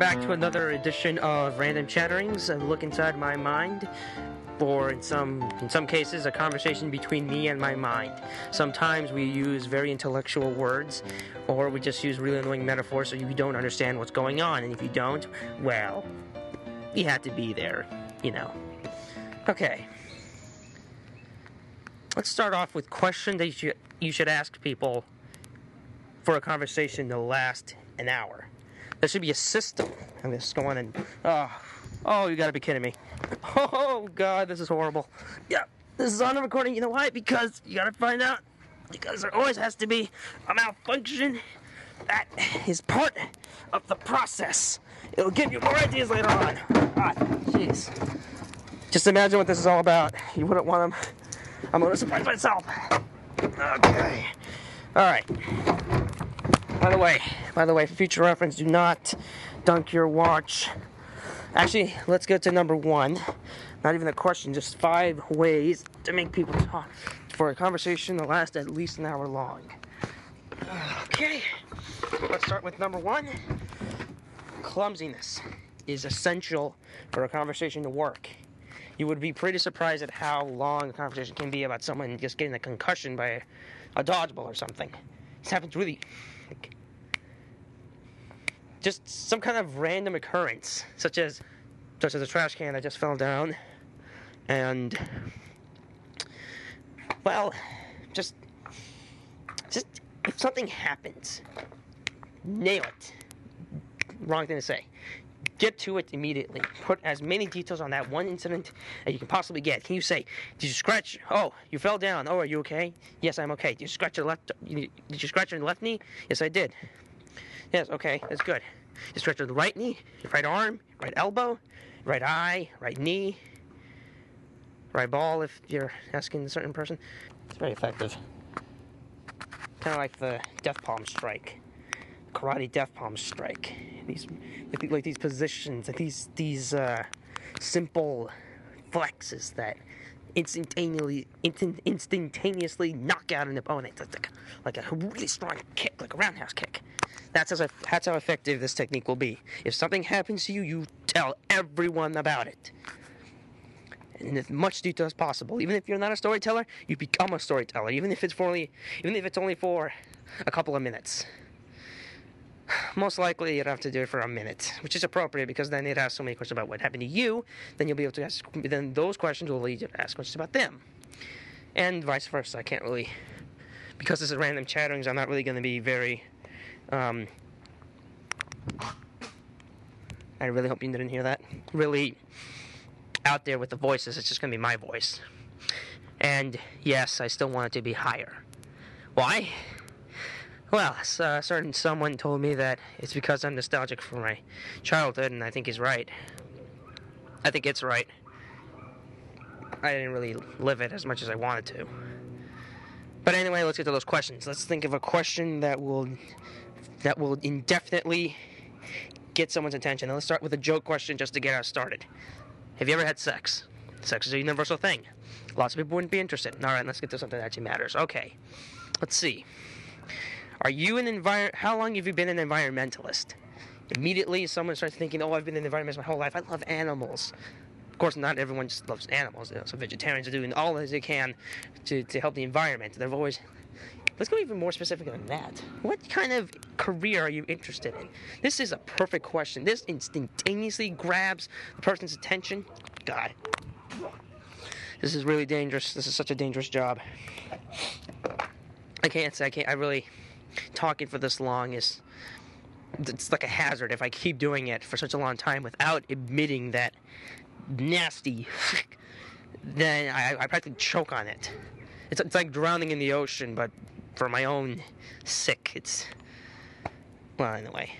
back to another edition of Random Chatterings, a look inside my mind, or in some in some cases, a conversation between me and my mind. Sometimes we use very intellectual words, or we just use really annoying metaphors so you don't understand what's going on. And if you don't, well, you had to be there, you know. Okay. Let's start off with questions that you should, you should ask people for a conversation to last an hour. There should be a system. I'm just going and oh, oh, you gotta be kidding me. Oh God, this is horrible. Yeah, this is on the recording. You know why? Because you gotta find out. Because there always has to be a malfunction. That is part of the process. It'll give you more ideas later on. God, jeez. Just imagine what this is all about. You wouldn't want them. I'm a little surprised myself. Okay. All right. By the way, by the way, for future reference, do not dunk your watch. Actually, let's go to number one. Not even a question, just five ways to make people talk for a conversation to last at least an hour long. Okay, let's start with number one. Clumsiness is essential for a conversation to work. You would be pretty surprised at how long a conversation can be about someone just getting a concussion by a, a dodgeball or something. This happens really just some kind of random occurrence, such as such as a trash can that just fell down, and well, just just if something happens, nail it. Wrong thing to say. Get to it immediately. Put as many details on that one incident as you can possibly get. Can you say, "Did you scratch? Oh, you fell down. Oh, are you okay? Yes, I'm okay. Did you scratch your left? Did you scratch your left knee? Yes, I did. Yes, okay, that's good. You stretch your right knee, your right arm, right elbow, right eye, right knee, right ball if you're asking a certain person. It's very effective. Kind of like the death palm strike, karate death palm strike. These like these positions, like these these uh, simple flexes that instantaneously instantaneously knock out an opponent. Like like a really strong kick, like a roundhouse kick. That's how, that's how effective this technique will be. If something happens to you, you tell everyone about it. In as much detail as possible. Even if you're not a storyteller, you become a storyteller. Even if it's for only, even if it's only for a couple of minutes. Most likely, you'd have to do it for a minute, which is appropriate because then it asks so many questions about what happened to you. Then you'll be able to ask. Then those questions will lead you to ask questions about them, and vice versa. I can't really, because this is random chatterings. I'm not really going to be very um, I really hope you didn't hear that. Really out there with the voices, it's just going to be my voice. And yes, I still want it to be higher. Why? Well, uh, certain someone told me that it's because I'm nostalgic for my childhood, and I think he's right. I think it's right. I didn't really live it as much as I wanted to. But anyway, let's get to those questions. Let's think of a question that will that will indefinitely get someone's attention. And let's start with a joke question just to get us started. Have you ever had sex? Sex is a universal thing. Lots of people wouldn't be interested. All right, let's get to something that actually matters. Okay, let's see. Are you an envir? How long have you been an environmentalist? Immediately, someone starts thinking, "Oh, I've been an environmentalist my whole life. I love animals." Of course, not everyone just loves animals. You know, so vegetarians are doing all as they can to, to help the environment. They've always Let's go even more specific than that. What kind of career are you interested in? This is a perfect question. This instantaneously grabs the person's attention. God. This is really dangerous. This is such a dangerous job. I can't say I can't I really talking for this long is it's like a hazard if I keep doing it for such a long time without admitting that nasty then I, I practically choke on it. It's, it's like drowning in the ocean, but for my own sick. It's well, anyway.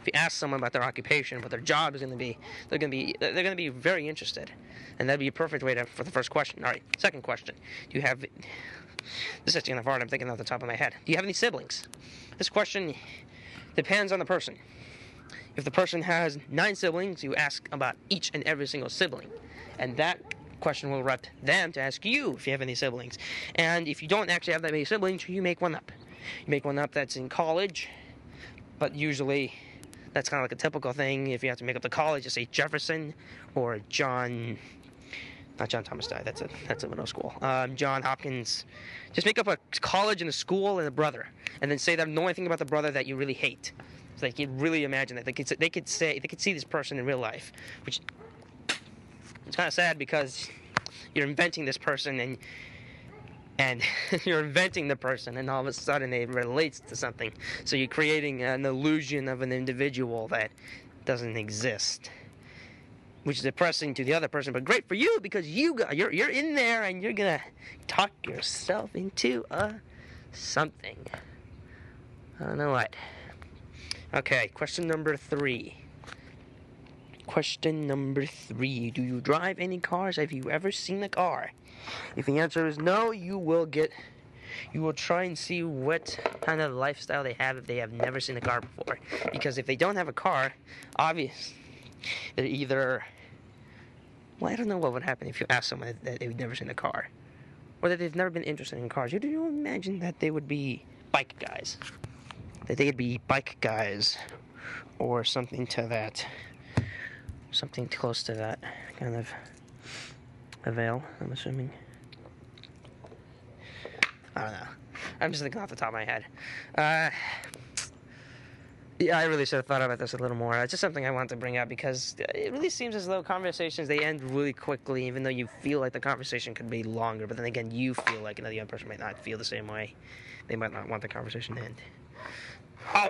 If you ask someone about their occupation, what their job is going to be, they're going to be they're going to be very interested, and that'd be a perfect way to for the first question. All right, second question: Do you have? This is of hard. I'm thinking off the top of my head. Do you have any siblings? This question depends on the person. If the person has nine siblings, you ask about each and every single sibling, and that question will direct them to ask you if you have any siblings. And if you don't actually have that many siblings, you make one up. You make one up that's in college, but usually That's kind of like a typical thing. If you have to make up the college, you say Jefferson or John. Not John Thomas Dye. That's a that's a middle school. Um, John Hopkins. Just make up a college and a school and a brother, and then say that the only thing about the brother that you really hate. So they could really imagine that they could they could say they could see this person in real life, which it's kind of sad because you're inventing this person and and you're inventing the person and all of a sudden it relates to something so you're creating an illusion of an individual that doesn't exist which is depressing to the other person but great for you because you got you're, you're in there and you're gonna talk yourself into a something i don't know what okay question number three Question number three Do you drive any cars? Have you ever seen a car? If the answer is no, you will get. You will try and see what kind of lifestyle they have if they have never seen a car before. Because if they don't have a car, obvious, they're either. Well, I don't know what would happen if you asked someone that they've never seen a car, or that they've never been interested in cars. You do you imagine that they would be bike guys? That they would be bike guys, or something to that something close to that kind of avail, I'm assuming. I don't know. I'm just thinking off the top of my head. Uh, yeah, I really should have thought about this a little more. It's just something I want to bring up because it really seems as though conversations they end really quickly, even though you feel like the conversation could be longer. But then again, you feel like another young person might not feel the same way. They might not want the conversation to end. Oh,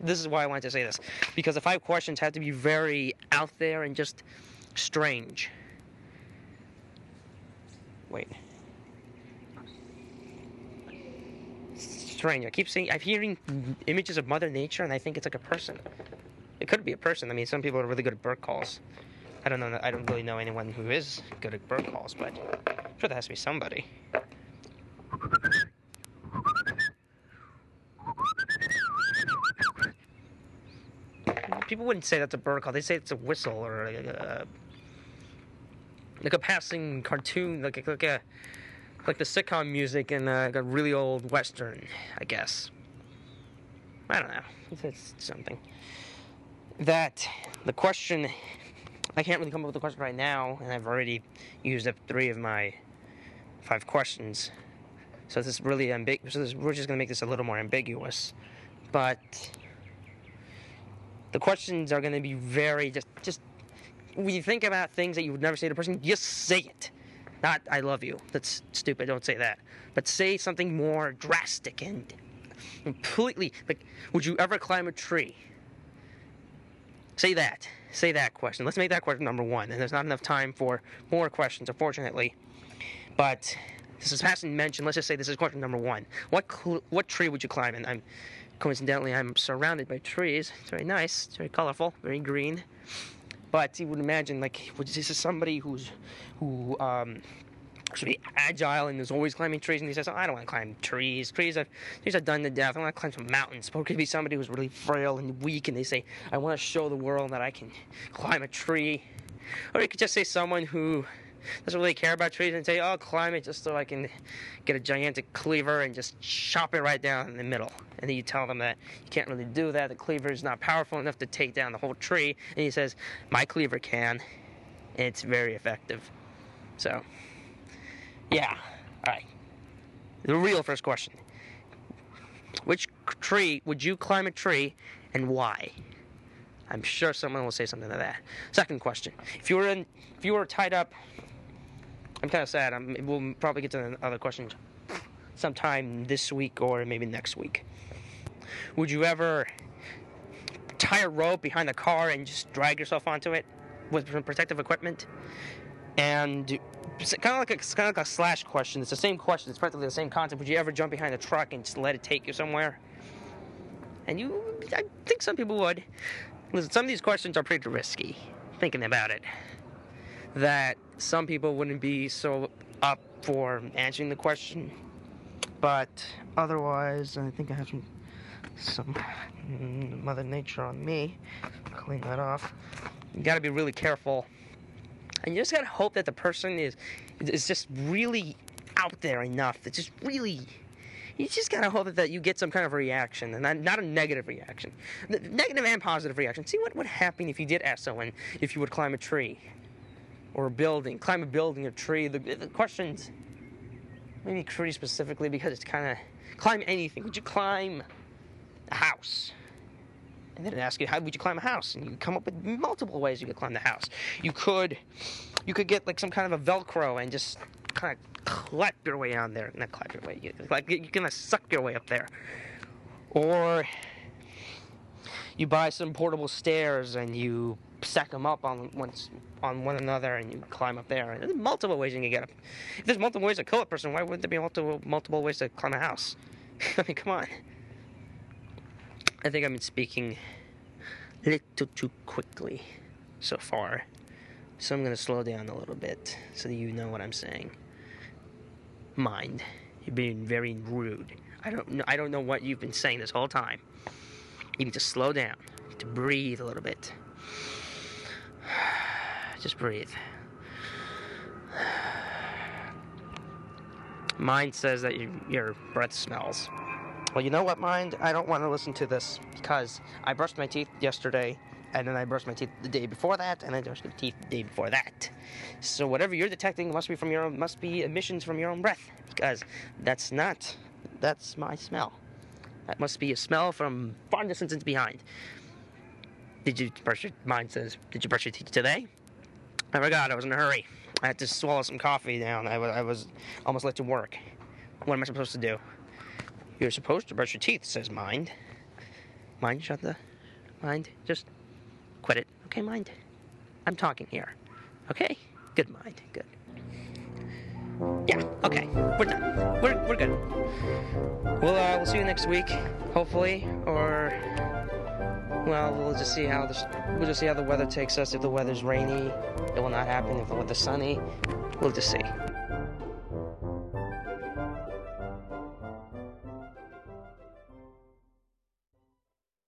this is why I wanted to say this because the five questions have to be very out there and just strange. Wait. Strange. I keep seeing, I'm hearing images of Mother Nature, and I think it's like a person. It could be a person. I mean, some people are really good at bird calls. I don't know. I don't really know anyone who is good at bird calls, but I'm sure there has to be somebody. people wouldn't say that's a bird call. They say it's a whistle or a, like a passing cartoon, like a, like a like the sitcom music in a, uh, like a really old western, I guess. I don't know. It's something. That the question, I can't really come up with a question right now, and I've already used up three of my five questions. So this is really ambiguous. So we're just going to make this a little more ambiguous. But the questions are going to be very just just when you think about things that you would never say to a person, just say it. Not "I love you." That's stupid. Don't say that. But say something more drastic and completely like, "Would you ever climb a tree?" Say that. Say that question. Let's make that question number one. And there's not enough time for more questions, unfortunately. But this is passing mention. Let's just say this is question number one. What cl- what tree would you climb? And I'm coincidentally, I'm surrounded by trees. It's very nice. It's very colorful, very green. But you would imagine, like, this is somebody who's who um, should be agile and is always climbing trees. And he says, oh, "I don't want to climb trees. Trees are trees are done to death. I want to climb some mountains." But it could be somebody who's really frail and weak, and they say, "I want to show the world that I can climb a tree." Or you could just say someone who doesn't really care about trees and say, "Oh, climb it just so I can get a gigantic cleaver and just chop it right down in the middle." And then you tell them that you can't really do that. The cleaver is not powerful enough to take down the whole tree. And he says, "My cleaver can. It's very effective." So, yeah. All right. The real first question: Which tree would you climb a tree, and why? I'm sure someone will say something to that. Second question: If you were in, if you were tied up I'm kind of sad. I'm, we'll probably get to the other questions sometime this week or maybe next week. Would you ever tie a rope behind the car and just drag yourself onto it with some protective equipment? And it's kind of like a kind of like a slash question. It's the same question. It's practically the same concept. Would you ever jump behind a truck and just let it take you somewhere? And you, I think some people would. Listen, some of these questions are pretty risky. Thinking about it, that some people wouldn't be so up for answering the question. But otherwise, I think I have some, some mm, Mother Nature on me. Clean that off. You gotta be really careful. And you just gotta hope that the person is is just really out there enough. That just really you just gotta hope that you get some kind of reaction, and not, not a negative reaction, negative and positive reaction. See what would happen if you did ask someone if you would climb a tree or a building, climb a building, a tree. The, the questions, maybe pretty specifically, because it's kind of climb anything. Would you climb a house? And then ask you how would you climb a house, and you come up with multiple ways you could climb the house. You could, you could get like some kind of a Velcro and just kind of clap your way on there. Not clap your way, you, like you're gonna suck your way up there. Or you buy some portable stairs and you stack them up on one on one another and you climb up there. There's multiple ways you can get up. If there's multiple ways to kill a person, why wouldn't there be multiple multiple ways to climb a house? I mean, come on. I think I've been speaking a little too quickly so far. So I'm going to slow down a little bit so that you know what I'm saying. Mind, you're being very rude. I don't know, I don't know what you've been saying this whole time. You need to slow down, to breathe a little bit. Just breathe. Mind says that your, your breath smells. Well, you know what, Mind? I don't want to listen to this because I brushed my teeth yesterday, and then I brushed my teeth the day before that, and I brushed my teeth the day before that. So whatever you're detecting must be from your own, must be emissions from your own breath because that's not that's my smell. That must be a smell from far distance behind. Did you brush your mind says? Did you brush your teeth today? I forgot. I was in a hurry. I had to swallow some coffee down. I was, I was almost late to work. What am I supposed to do? You're supposed to brush your teeth, says Mind. Mind, shut the. Mind, just quit it. Okay, Mind? I'm talking here. Okay? Good, Mind. Good. Yeah, okay. We're done. We're, we're good. We'll, uh, we'll see you next week, hopefully, or. Well, we'll just see how this. We'll just see how the weather takes us. If the weather's rainy, it will not happen. If the weather's sunny, we'll just see.